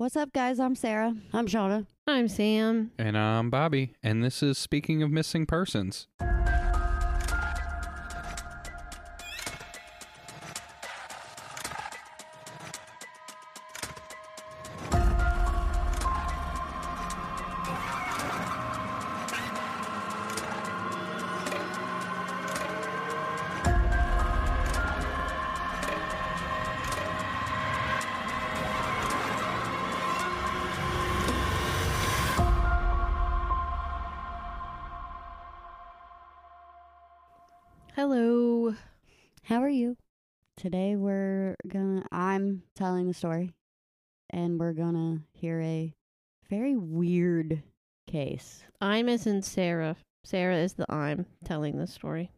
What's up, guys? I'm Sarah. I'm Shauna. I'm Sam. And I'm Bobby, and this is Speaking of Missing Persons. Story, and we're gonna hear a very weird case. I'm as in Sarah. Sarah is the I'm telling the story.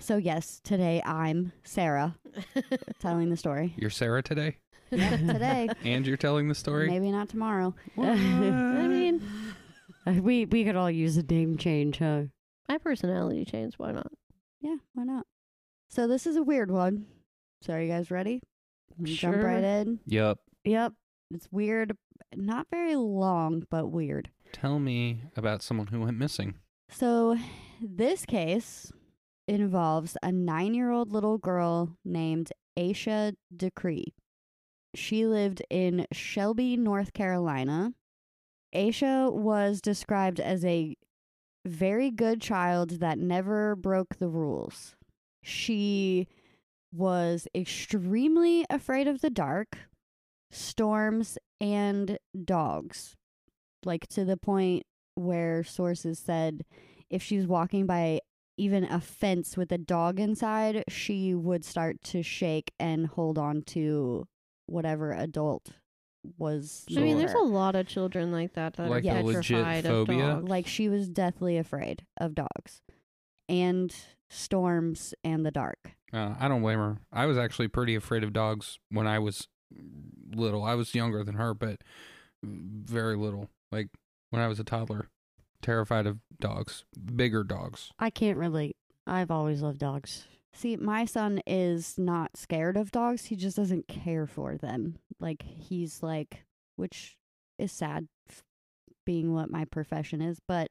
So, yes, today I'm Sarah telling the story. You're Sarah today, Yep, today. and you're telling the story. Maybe not tomorrow. I mean, Uh, we we could all use a name change, huh? my personality changed. Why not? Yeah, why not? So, this is a weird one. So, are you guys ready? Jump right in. Yep. Yep. It's weird. Not very long, but weird. Tell me about someone who went missing. So, this case involves a nine year old little girl named Asha Degree. She lived in Shelby, North Carolina. Asha was described as a very good child that never broke the rules. She was extremely afraid of the dark, storms, and dogs. Like to the point where sources said if she was walking by even a fence with a dog inside, she would start to shake and hold on to whatever adult was. I mean, there's a lot of children like that that Like are petrified of dogs. like she was deathly afraid of dogs and storms and the dark. Uh, I don't blame her. I was actually pretty afraid of dogs when I was little. I was younger than her, but very little. Like when I was a toddler, terrified of dogs, bigger dogs. I can't relate. I've always loved dogs. See, my son is not scared of dogs. He just doesn't care for them. Like he's like, which is sad, being what my profession is. But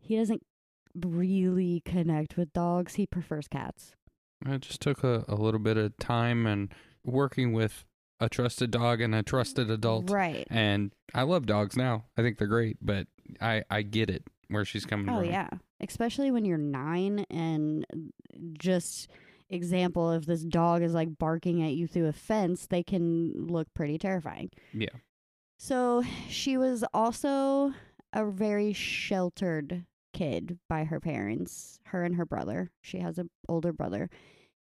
he doesn't really connect with dogs. He prefers cats. It just took a, a little bit of time and working with a trusted dog and a trusted adult. Right. And I love dogs now. I think they're great, but I, I get it where she's coming Oh from. Oh, yeah, especially when you're nine and just example if this dog is like barking at you through a fence, they can look pretty terrifying. Yeah. So she was also a very sheltered kid by her parents, her and her brother. She has an older brother.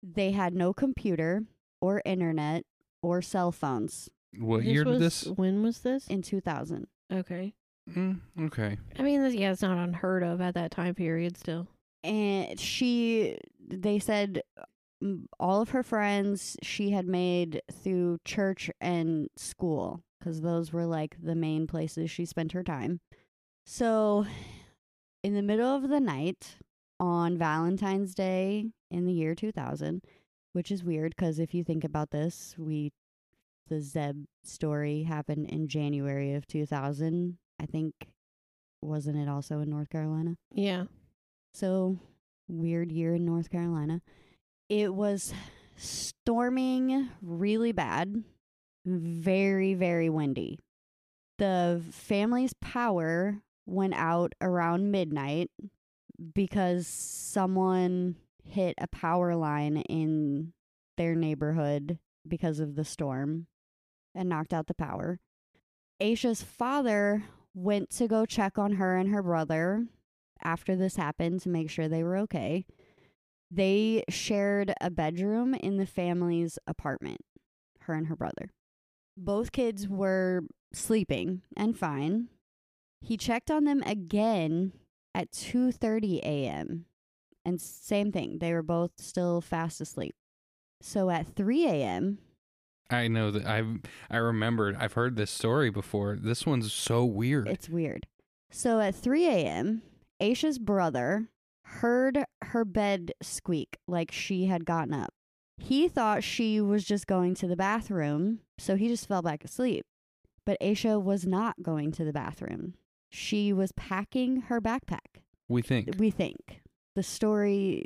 They had no computer or internet or cell phones What This year did was- this? When was this? in 2000. Okay. Mm, okay. I mean, this, yeah, it's not unheard of at that time period. Still, and she they said all of her friends she had made through church and school because those were like the main places she spent her time so in the middle of the night on valentine's day in the year 2000 which is weird because if you think about this we the zeb story happened in january of 2000 i think wasn't it also in north carolina yeah. so weird year in North Carolina. It was storming really bad, very, very windy. The family's power went out around midnight because someone hit a power line in their neighborhood because of the storm and knocked out the power. Asha's father went to go check on her and her brother after this happened to make sure they were okay. They shared a bedroom in the family's apartment, her and her brother. Both kids were sleeping and fine. He checked on them again at 2:30 a.m. and same thing, they were both still fast asleep. So at 3 a.m., I know that I've I remembered I've heard this story before. This one's so weird. It's weird. So at 3 a.m., Asha's brother heard her bed squeak like she had gotten up. He thought she was just going to the bathroom, so he just fell back asleep. But Asha was not going to the bathroom. She was packing her backpack. We think. We think. The story,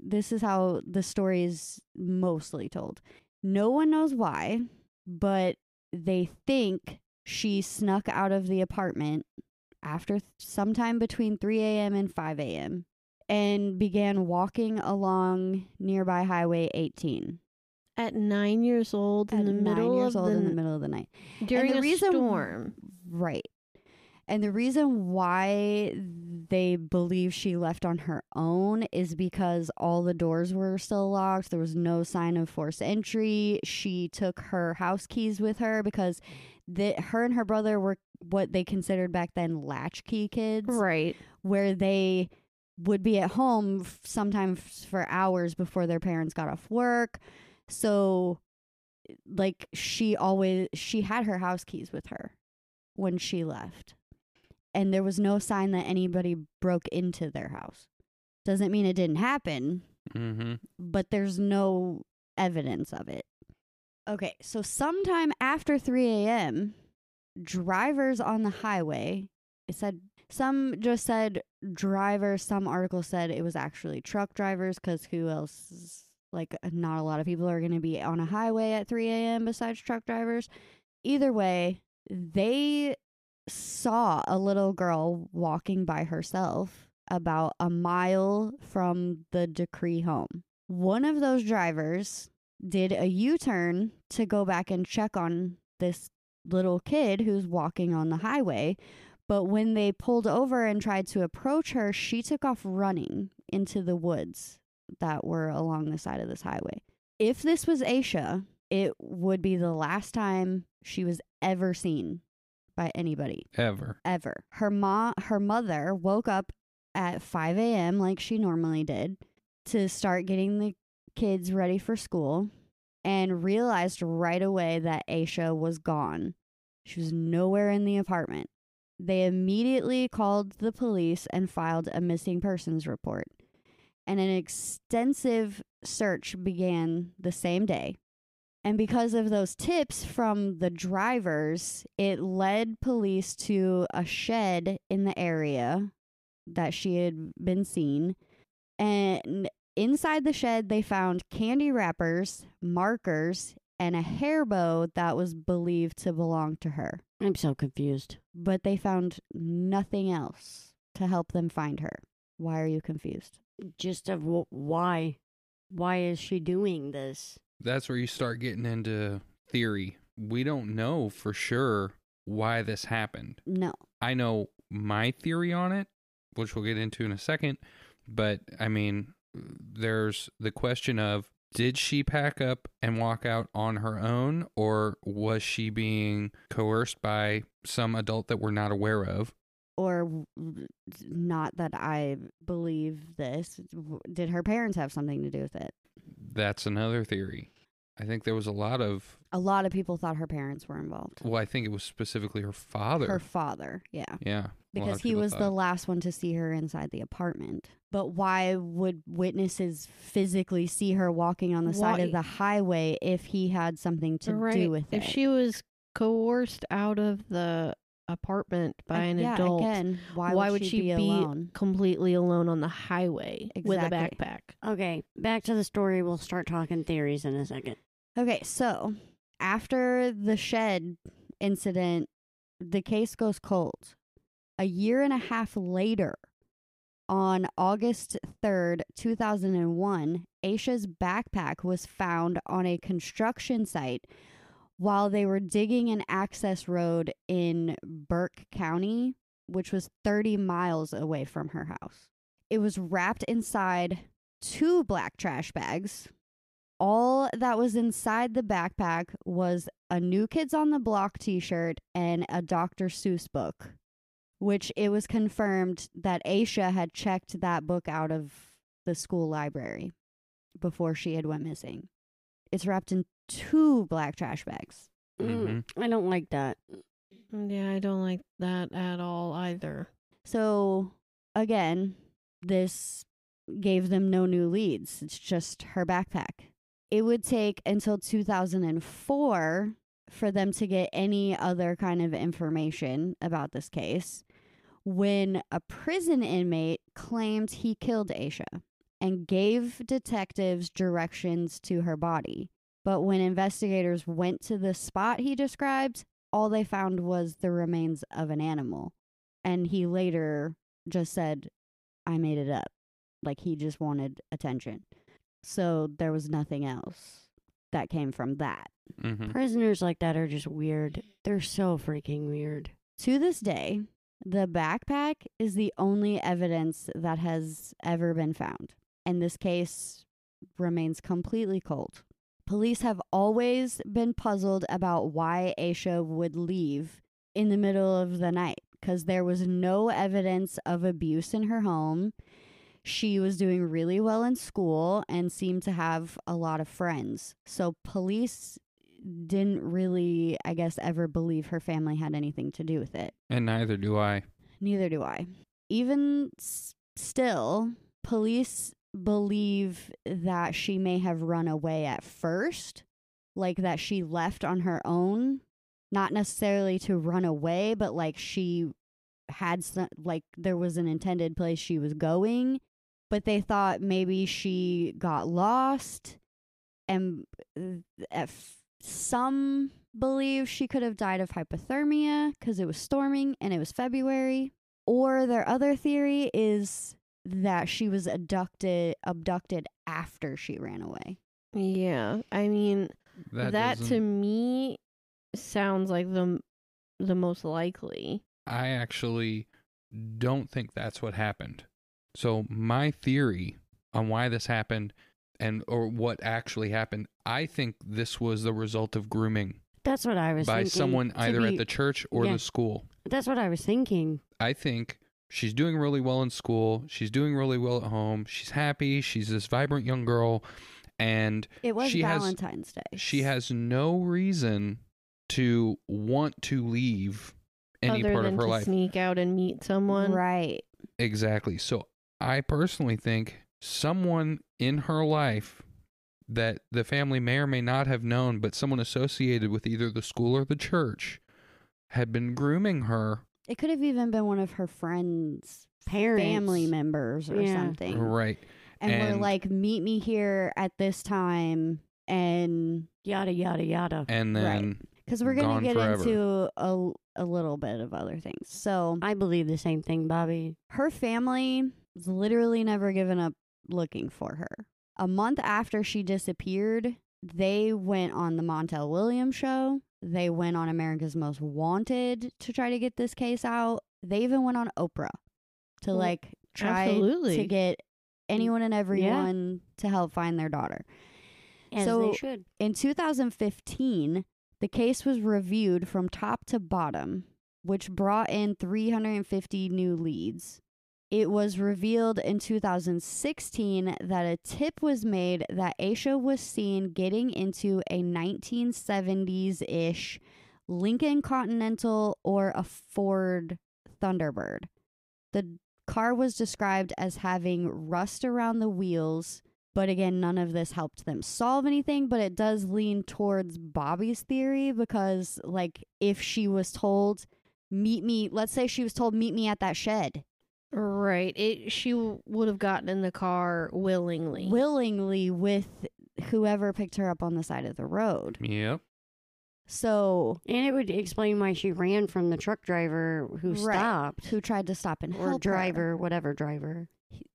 this is how the story is mostly told. No one knows why, but they think she snuck out of the apartment after th- sometime between 3 a.m. and 5 a.m. and began walking along nearby Highway 18 At nine years old in at the nine middle years of old the in the middle of the night. during the a reason- storm. Right. And the reason why they believe she left on her own is because all the doors were still locked. There was no sign of forced entry. She took her house keys with her because the, her and her brother were what they considered back then latchkey kids, Right. where they would be at home sometimes for hours before their parents got off work. So like she always she had her house keys with her when she left. And there was no sign that anybody broke into their house. Doesn't mean it didn't happen, Mm-hmm. but there's no evidence of it. Okay, so sometime after 3 a.m., drivers on the highway, it said, some just said drivers, some article said it was actually truck drivers because who else? Like, not a lot of people are going to be on a highway at 3 a.m. besides truck drivers. Either way, they saw a little girl walking by herself about a mile from the Degree home. One of those drivers did a U turn to go back and check on this little kid who's walking on the highway. But when they pulled over and tried to approach her, she took off running into the woods that were along the side of this highway. If this was Asha, it would be the last time she was ever seen by anybody Ever. ever. Her mom, her mother woke up at 5 a.m. like she normally did to start getting the kids ready for school and realized right away that Asha was gone. She was nowhere in the apartment. They immediately called the police and filed a missing persons report. And an extensive search began the same day. And because of those tips from the drivers, it led police to a shed in the area that she had been seen. And inside the shed, they found candy wrappers, markers, and a hair bow that was believed to belong to her. I'm so confused. But they found nothing else to help them find her. Why are you confused? Just of wh- why, why is she doing this? That's where you start getting into theory. We don't know for sure why this happened. No. I know my theory on it, which we'll get into in a second. But I mean, there's the question of did she pack up and walk out on her own, or was she being coerced by some adult that we're not aware of? Or not that I believe this. Did her parents have something to do with it? That's another theory. I think there was a lot of, A lot of people thought her parents were involved. well, I think it was specifically her father. Her father, yeah. yeah. a lot because he people was the thought. last one to see her inside the apartment. But why would witnesses physically see her walking on the side Why- of the highway if he had something to right. do with it? if it? she was coerced out of the apartment by an yeah, adult, again, why, why would, would she, she be, be- alone? completely alone on the highway with a backpack. Okay, back to the story. We'll start talking theories in a second. Okay, so after the shed incident, the case goes cold. A year and a half later, on August 3rd, 2001, Asha's backpack was found on a construction site while they were digging an access road in Burke County, which was 30 miles away from her house. It was wrapped inside two black trash bags. All that was inside the backpack was a New Kids on the Block t shirt and a Dr. Seuss book, which it was confirmed that Asha had checked that book out of the school library before she had went missing. It's wrapped in two black trash bags. Mm, I don't like that. Yeah, I don't like that at all either. So, again, this gave them no new leads. It's just her backpack. It would take until 2004 for them to get any other kind of information about this case when a prison inmate claimed he killed Asha and gave detectives directions to her body. But when investigators went to the spot he described, all they found was the remains of an animal. And he later just said, I made it up. Like he just wanted attention. So there was nothing else that came from that. Mm-hmm. Prisoners like that are just weird. They're so freaking weird. To this day, the backpack is the only evidence that has ever been found. And this case remains completely cold. Police have always been puzzled about why Asha would leave in the middle of the night because there was no evidence of abuse in her home. She was doing really well in school and seemed to have a lot of friends. So police didn't really, I guess, ever believe her family had anything to do with it. And neither do I. Neither do I. Even s- still, police believe that she may have run away at first, like that she left on her own, not necessarily to run away, but like she had some, like there was an intended place she was going, but they thought maybe she got lost and uh, at f- some believe she could have died of hypothermia because it was storming and it was February. Or their other theory is that she was abducted abducted after she ran away. Yeah, I mean That, that, to me sounds like the the most likely. I actually don't think that's what happened. So my theory on why this happened and or what actually happened, I think this was the result of grooming That's what I was thinking. by thinking. someone To either at the church or yeah. the school. That's what I was thinking. I think she's doing really well in school. She's doing really well at home. She's happy. She's this vibrant young girl and It was She has- Valentine's Day. she has no reason to want to leave any other part than of her to life. sneak out and meet someone. right. Exactly. So I personally think someone in her life that the family may or may not have known, but someone associated with either the school or the church had been grooming her. It could have even been one of her friends, Parents. family members or Yeah. something. Right. And, we're like, meet me here at this time and Yada yada yada. And then because we're gonna get forever. into a, a little bit of other things. So I believe the same thing, Bobby. her family was literally never given up looking for her. A month after she disappeared, they went on the Montel Williams show. They went on America's Most Wanted to try to get this case out. They even went on Oprah to Well, like try to get anyone and everyone to help find their daughter. As So- they should. In 2015, the case was reviewed from top to bottom, which brought in 350 new leads. It was revealed in 2016 that a tip was made that Asha was seen getting into a 1970s ish Lincoln Continental or a Ford Thunderbird. The car was described as having rust around the wheels, but again, none of this helped them solve anything. But it does lean towards Bobby's theory because, like, if she was told, meet me, let's say she was told, meet me at that shed Right. It she would have gotten in the car willingly. willingly with whoever picked her up on the side of the road. yep. So, And it would explain why she ran from the truck driver who Right. stopped. who tried to stop and or help her. driver, whatever driver.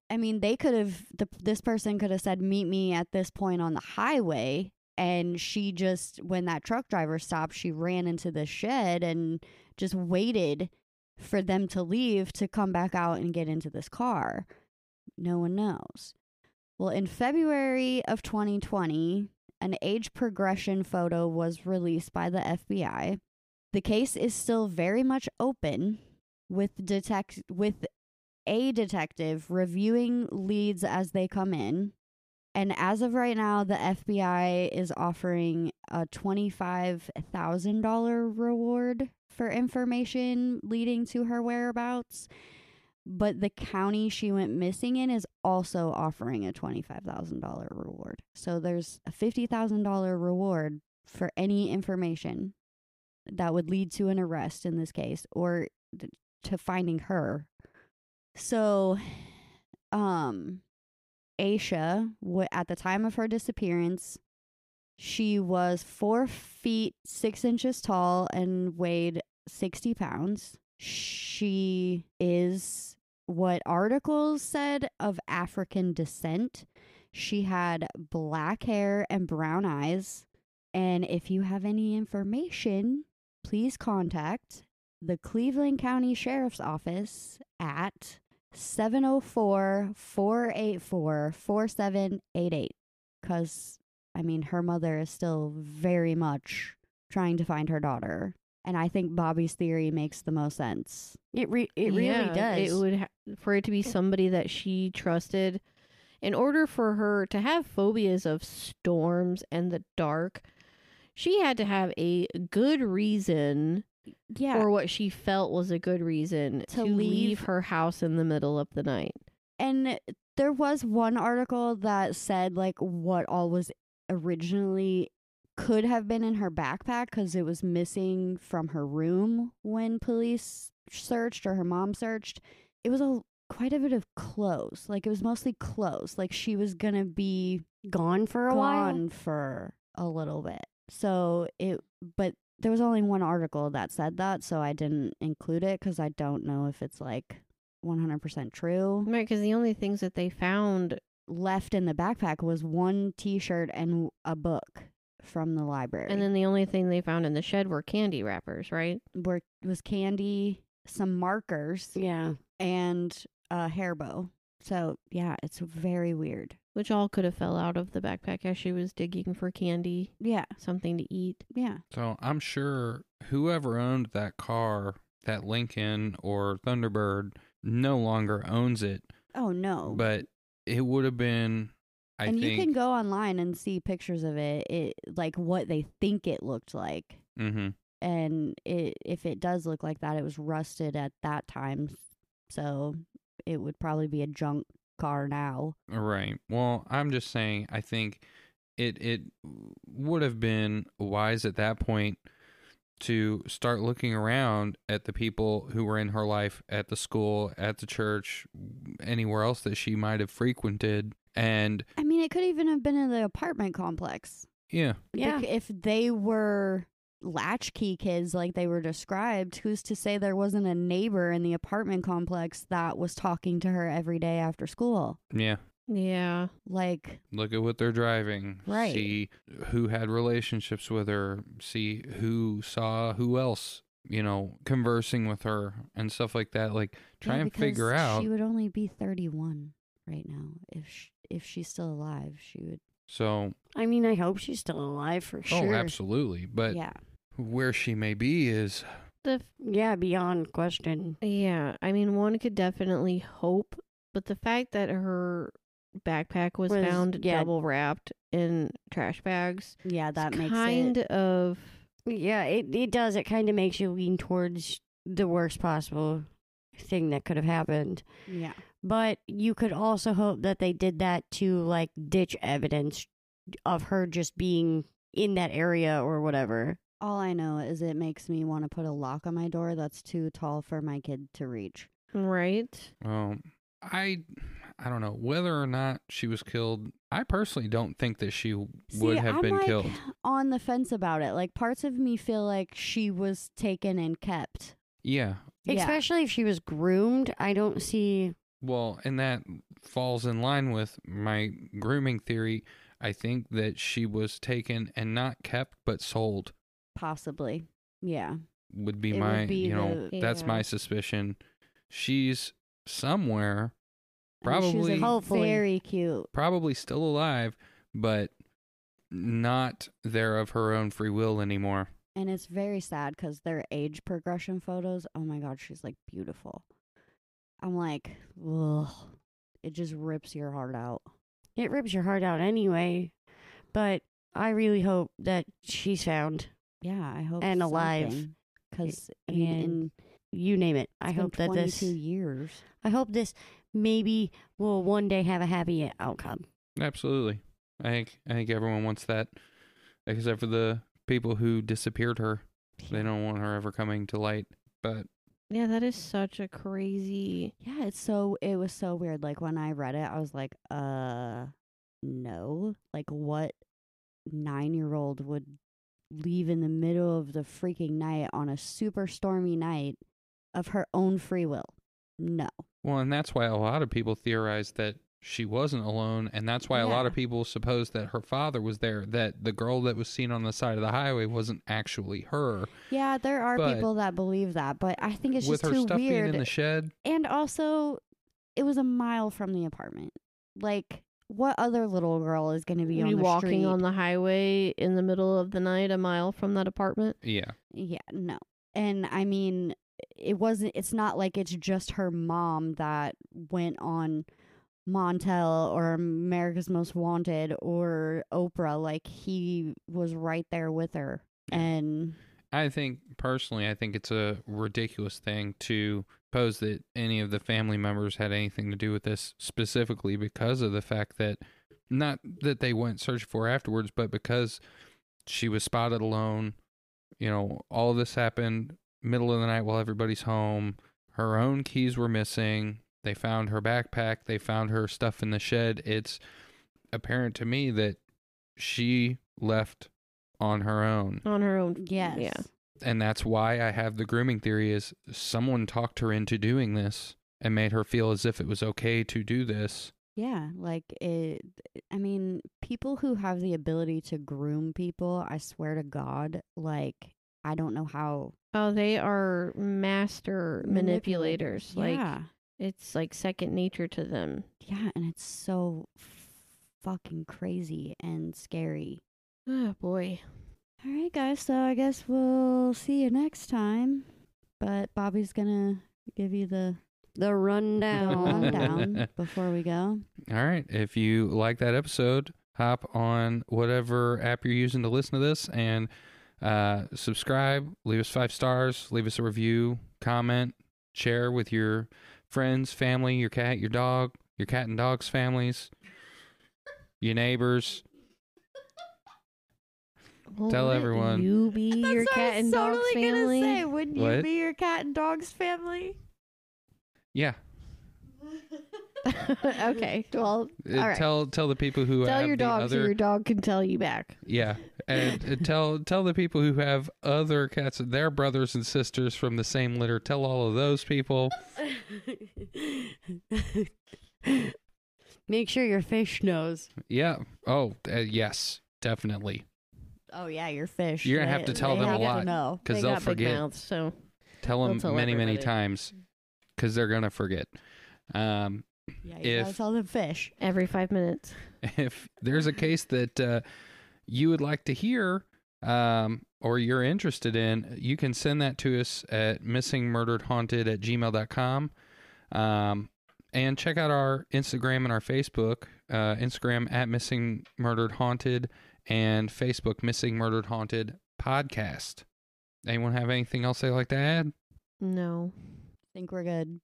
I mean, they could have the this person could have said, "Meet me at this point on the highway," and she just when that truck driver stopped, she ran into the shed and just waited for them to leave to come back out and get into this car. No one knows. Well, in February of 2020, an age progression photo was released by the FBI. The case is still very much open with detect with a detective reviewing leads as they come in. And as of right now, the FBI is offering a $25,000 reward for information leading to her whereabouts. But the county she went missing in is also offering a $25,000 reward. So there's a $50,000 reward for any information that would lead to an arrest in this case or th- to finding her. So, um, Asha, w- at the time of her disappearance, she was four feet six inches tall and weighed 60 pounds. She is what articles said of African descent. She had black hair and brown eyes. And if you have any information, please contact the Cleveland County Sheriff's Office at 704 484 4788. Because, I mean, her mother is still very much trying to find her daughter. And I think Bobby's theory makes the most sense. It re- it really Yeah, does. It would ha- for it to be somebody that she trusted. In order for her to have phobias of storms and the dark, she had to have a good reason Yeah. or what she felt was a good reason To to, leave leave- her house in the middle of the night. And there was one article that said like what all was originally could have been in her backpack because it was missing from her room when police searched or her mom searched. It was a quite a bit of clothes. Like it was mostly clothes. Like she was gonna be gone for a while. gone for a little bit. So it, but there was only one article that said that, so I didn't include it because I don't know if it's like 100% true Right, because the only things that they found, left in the backpack was one t-shirt and a book from the library. and then the only thing they found in the shed were candy wrappers, right? were was candy, some markers, Yeah. and a hair bow. So yeah, it's very weird. Which all could have fell out of the backpack as she was digging for candy, Yeah, something to eat. yeah. So I'm sure whoever owned that car, that Lincoln or Thunderbird, no longer owns it. Oh no. But it would have been, I and think. you can go online and see pictures of it, it like what they think it looked like. hmm And it if it does look like that, it was rusted at that time. So it would probably be a junk car now. Right. Well, I'm just saying. I think it it would have been wise at that point to start looking around at the people who were in her life at the school, at the church, anywhere else that she might have frequented, and I mean, it could even have been in the apartment complex. yeah, Yeah. If they were latchkey kids like they were described, who's to say there wasn't a neighbor in the apartment complex that was talking to her every day after school? yeah. Yeah. Like, Look at what they're driving. Right. See who had relationships with her. See who saw who else, you know, conversing with her and stuff like that. Like try yeah, and figure out. She would only be 31 right now. If sh- if she's still alive, she would. so, I mean, I hope she's still alive for oh, sure. oh, absolutely. But yeah. where she may be is The f- Yeah, beyond question. yeah, I mean, one could definitely hope, but the fact that her backpack was, Was- found yeah. double wrapped in trash bags, Yeah, that it's makes kind it. of Yeah, it it does. It kind of makes you lean towards the worst possible thing that could have happened. Yeah. But you could also hope that they did that to like ditch evidence of her just being in that area or whatever. All I know is it makes me want to put a lock on my door that's too tall for my kid to reach. right. Um, I, I don't know whether or not she was killed. I personally don't think that she would See, have I'm been like killed. on the fence about it. Like parts of me feel like she was taken and kept. Yeah. Yeah. Especially if she was groomed. I don't see. Well, and that falls in line with my grooming theory. I think that she was taken and not kept, but sold. Possibly. Yeah. Would be It would my, be you know, the- that's Yeah. my suspicion. She's somewhere, I mean, she Probably- Hopefully. very cute. probably still alive, but not there of her own free will anymore. And it's very sad because their age progression photos. Oh my god, she's like beautiful. I'm like, ugh. It just rips your heart out. It rips your heart out anyway. But I really hope that she's found. Yeah, I hope And alive. Because And in You name it. I been hope that this. 22 years. I hope this maybe will one day have a happy outcome. Absolutely. I think I think everyone wants that, except for the people who disappeared her. They don't want her ever coming to light. But Yeah, that is such a crazy. Yeah, it's so it was so weird. Like when I read it, I was like, uh no. Like what nine year old would leave in the middle of the freaking night on a super stormy night of her own free will? No. well, and that's why a lot of people theorize that she wasn't alone, and that's why a lot of people suppose that her father was there. That the girl that was seen on the side of the highway wasn't actually her, Yeah, there are But- people that believe that, but I think it's with just her too stuff being weird. in the shed. and also, it was a mile from the apartment. Like, what other little girl is going to be on the walking street? on the highway in the middle of the night, a mile from that apartment. Yeah, Yeah, no. And I mean, it wasn't, it's not like it's just her mom that went on Montel or America's Most Wanted or Oprah. Like, he was right there with her. And I think personally, I think it's a ridiculous thing to pose that any of the family members had anything to do with this, specifically because of the fact that not that they went searching for her afterwards, but because she was spotted alone. You know, all of this happened middle of the night while everybody's home. Her own keys were missing. They found her backpack. They found her stuff in the shed. It's apparent to me that she left on her own On her own. yes. Yeah. and that's why I have the grooming theory is someone talked her into doing this and made her feel as if it was okay to do this. Yeah, like it. I mean, people who have the ability to groom people, I swear to God, like I don't know how Oh, they are master manipulators. Like Yeah, it's like second nature to them. yeah, and it's so f- fucking crazy and scary. Oh boy. All right, guys. So I guess we'll see you next time. But Bobby's gonna give you the The rundown. rundown before we go. All right. If you like that episode, hop on whatever app you're using to listen to this and uh, subscribe, leave us five stars, leave us a review, comment, share with your friends, family, your cat, your dog, your cat and dog's families, your neighbors. Tell everyone. You be your cat and dog's family. Wouldn't What? be your cat and dog's family? Yeah. okay. Well, Uh, All right. Tell tell the people who tell have your the dog so other your dog can tell you back. yeah, and uh, tell tell the people who have other cats, their brothers and sisters from the same litter. Tell all of those people. Make sure your fish knows. Yeah. Oh, uh, yes, definitely. Oh yeah, your fish. You're gonna have to tell them a have to lot. know. Because they they'll got big forget. mouths, so Tell them tell many many everybody. times because they're gonna forget. Um, Yeah, you gotta If- tell them fish. every five minutes. if there's a case that uh, you would like to hear um, or you're interested in, you can send that to us at missingmurderedhaunted at gmail.com. Um, and check out our Instagram and our Facebook. Uh, Instagram at Missing Murdered Haunted and Facebook Missing Murdered Haunted Podcast. Anyone have anything else they'd like to add? No. I Think we're good.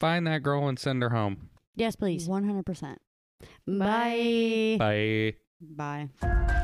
Find that girl and send her home. Yes, please. One hundred percent. Bye. Bye. Bye.